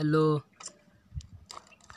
hello.